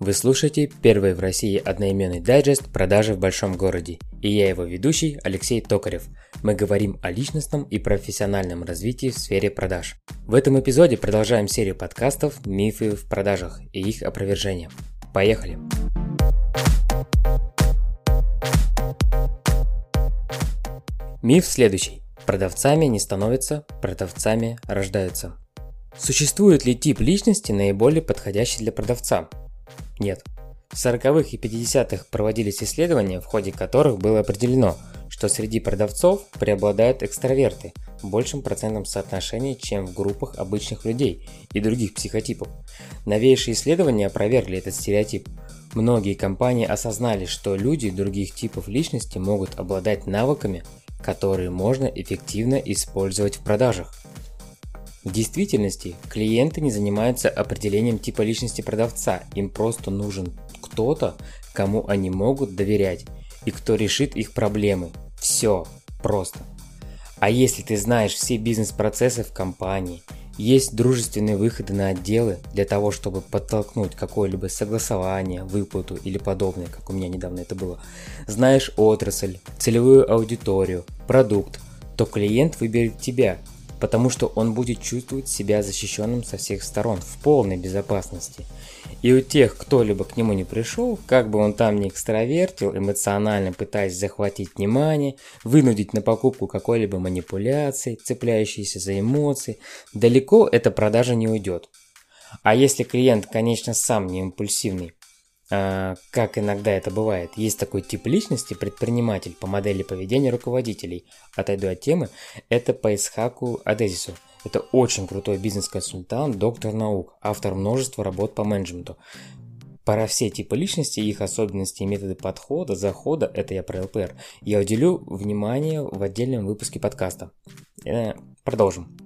Вы слушаете первый в России одноименный дайджест «Продажи в большом городе» и я его ведущий Алексей Токарев. Мы говорим о личностном и профессиональном развитии в сфере продаж. В этом эпизоде продолжаем серию подкастов «Мифы в продажах» и их опровержение. Поехали! Миф следующий. Продавцами не становятся, продавцами рождаются. Существует ли тип личности наиболее подходящий для продавца? Нет. В 40-х и 50-х проводились исследования, в ходе которых было определено, что среди продавцов преобладают экстраверты в большем процентном соотношении, чем в группах обычных людей и других психотипов. Новейшие исследования опровергли этот стереотип. Многие компании осознали, что люди других типов личности могут обладать навыками, которые можно эффективно использовать в продажах. В действительности, клиенты не занимаются определением типа личности продавца, им просто нужен кто-то, кому они могут доверять и кто решит их проблемы. Все просто. А если ты знаешь все бизнес-процессы в компании, есть дружественные выходы на отделы для того, чтобы подтолкнуть какое-либо согласование, выплату или подобное, как у меня недавно это было. Знаешь отрасль, целевую аудиторию, продукт, то клиент выберет тебя, потому что он будет чувствовать себя защищенным со всех сторон, в полной безопасности. И у тех, кто либо к нему не пришел, как бы он там ни экстравертил, эмоционально пытаясь захватить внимание, вынудить на покупку какой-либо манипуляции, цепляющейся за эмоции, далеко эта продажа не уйдет. А если клиент, конечно, сам не импульсивный, как иногда это бывает. Есть такой тип личности, предприниматель по модели поведения руководителей. Отойду от темы. Это по Исхаку Адезису. Это очень крутой бизнес-консультант, доктор наук, автор множества работ по менеджменту. Про все типы личности, их особенности и методы подхода, захода, это я про ЛПР, я уделю внимание в отдельном выпуске подкаста. Э, продолжим.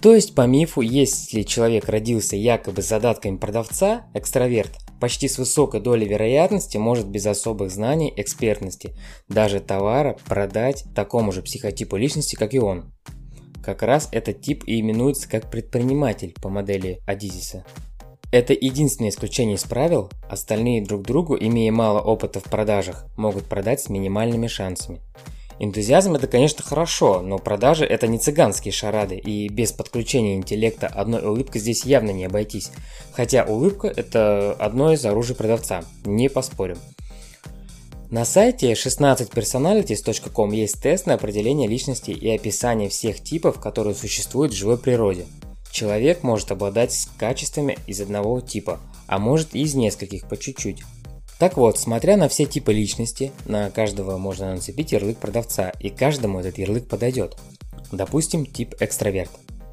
То есть, по мифу, если человек родился якобы с задатками продавца, экстраверт, почти с высокой долей вероятности может без особых знаний, экспертности, даже товара продать такому же психотипу личности, как и он. Как раз этот тип и именуется как предприниматель по модели Адизиса. Это единственное исключение из правил, остальные друг другу, имея мало опыта в продажах, могут продать с минимальными шансами. Энтузиазм это, конечно, хорошо, но продажи это не цыганские шарады, и без подключения интеллекта одной улыбкой здесь явно не обойтись. Хотя улыбка это одно из оружий продавца, не поспорим. На сайте 16personalities.com есть тест на определение личности и описание всех типов, которые существуют в живой природе. Человек может обладать качествами из одного типа, а может и из нескольких по чуть-чуть. Так вот, смотря на все типы личности, на каждого можно нацепить ярлык продавца, и каждому этот ярлык подойдет. Допустим, тип экстраверт.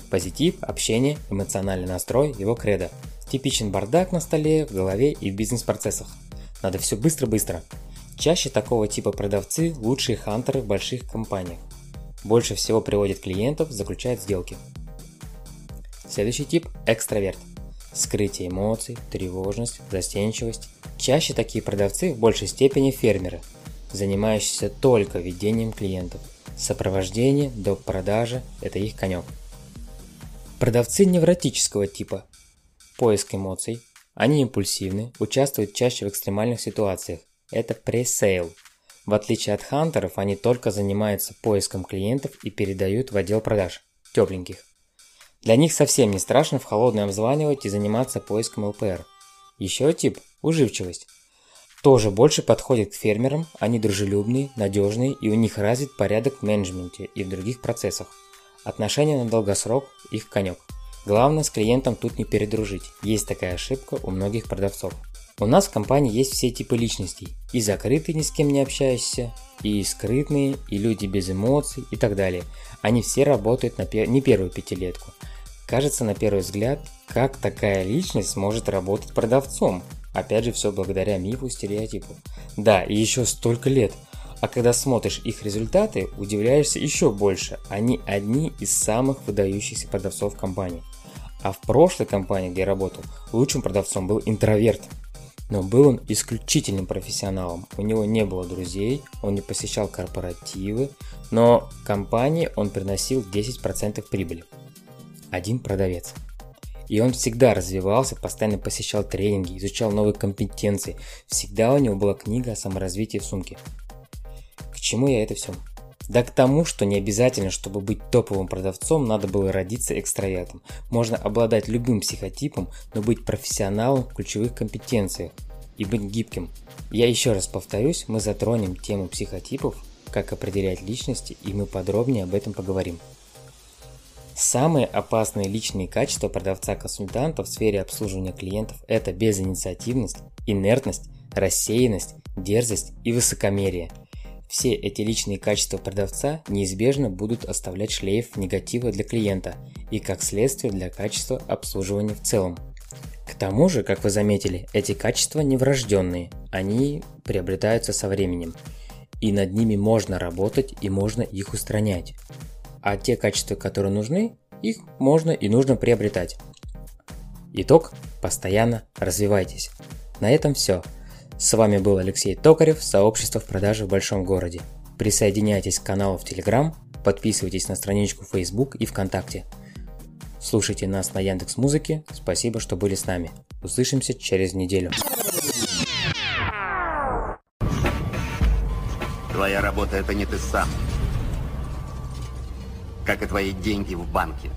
Позитив, общение, эмоциональный настрой, его кредо. Типичен бардак на столе, в голове и в бизнес-процессах. Надо все быстро-быстро. Чаще такого типа продавцы – лучшие хантеры в больших компаниях. Больше всего приводит клиентов, заключает сделки. Следующий тип – экстраверт. Скрытие эмоций, тревожность, застенчивость – Чаще такие продавцы в большей степени фермеры, занимающиеся только ведением клиентов. Сопровождение до продажи – это их конек. Продавцы невротического типа. Поиск эмоций. Они импульсивны, участвуют чаще в экстремальных ситуациях. Это пресейл. В отличие от хантеров, они только занимаются поиском клиентов и передают в отдел продаж. Тепленьких. Для них совсем не страшно в холодное обзванивать и заниматься поиском ЛПР. Еще тип – уживчивость. Тоже больше подходит к фермерам, они дружелюбные, надежные и у них развит порядок в менеджменте и в других процессах. Отношения на долгосрок – их конек. Главное с клиентом тут не передружить, есть такая ошибка у многих продавцов. У нас в компании есть все типы личностей. И закрытые, ни с кем не общающиеся, и скрытные, и люди без эмоций и так далее. Они все работают на пер... не первую пятилетку. Кажется на первый взгляд, как такая личность может работать продавцом. Опять же, все благодаря мифу, стереотипу. Да, и еще столько лет. А когда смотришь их результаты, удивляешься еще больше. Они одни из самых выдающихся продавцов компании. А в прошлой компании, где я работал, лучшим продавцом был интроверт. Но был он исключительным профессионалом. У него не было друзей, он не посещал корпоративы, но компании он приносил 10% прибыли. Один продавец. И он всегда развивался, постоянно посещал тренинги, изучал новые компетенции. Всегда у него была книга о саморазвитии в сумке. К чему я это все? Да к тому, что не обязательно, чтобы быть топовым продавцом, надо было родиться экстравертом. Можно обладать любым психотипом, но быть профессионалом в ключевых компетенциях и быть гибким. Я еще раз повторюсь, мы затронем тему психотипов, как определять личности, и мы подробнее об этом поговорим. Самые опасные личные качества продавца-консультанта в сфере обслуживания клиентов – это безинициативность, инертность, рассеянность, дерзость и высокомерие. Все эти личные качества продавца неизбежно будут оставлять шлейф негатива для клиента и, как следствие, для качества обслуживания в целом. К тому же, как вы заметили, эти качества не врожденные, они приобретаются со временем. И над ними можно работать и можно их устранять а те качества, которые нужны, их можно и нужно приобретать. Итог – постоянно развивайтесь. На этом все. С вами был Алексей Токарев, сообщество в продаже в большом городе. Присоединяйтесь к каналу в Telegram, подписывайтесь на страничку Facebook и ВКонтакте. Слушайте нас на Яндекс Музыке. Спасибо, что были с нами. Услышимся через неделю. Твоя работа это не ты сам как и твои деньги в банке.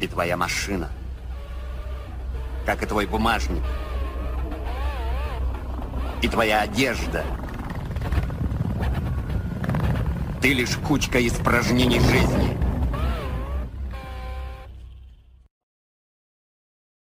И твоя машина, как и твой бумажник. И твоя одежда. Ты лишь кучка испражнений жизни.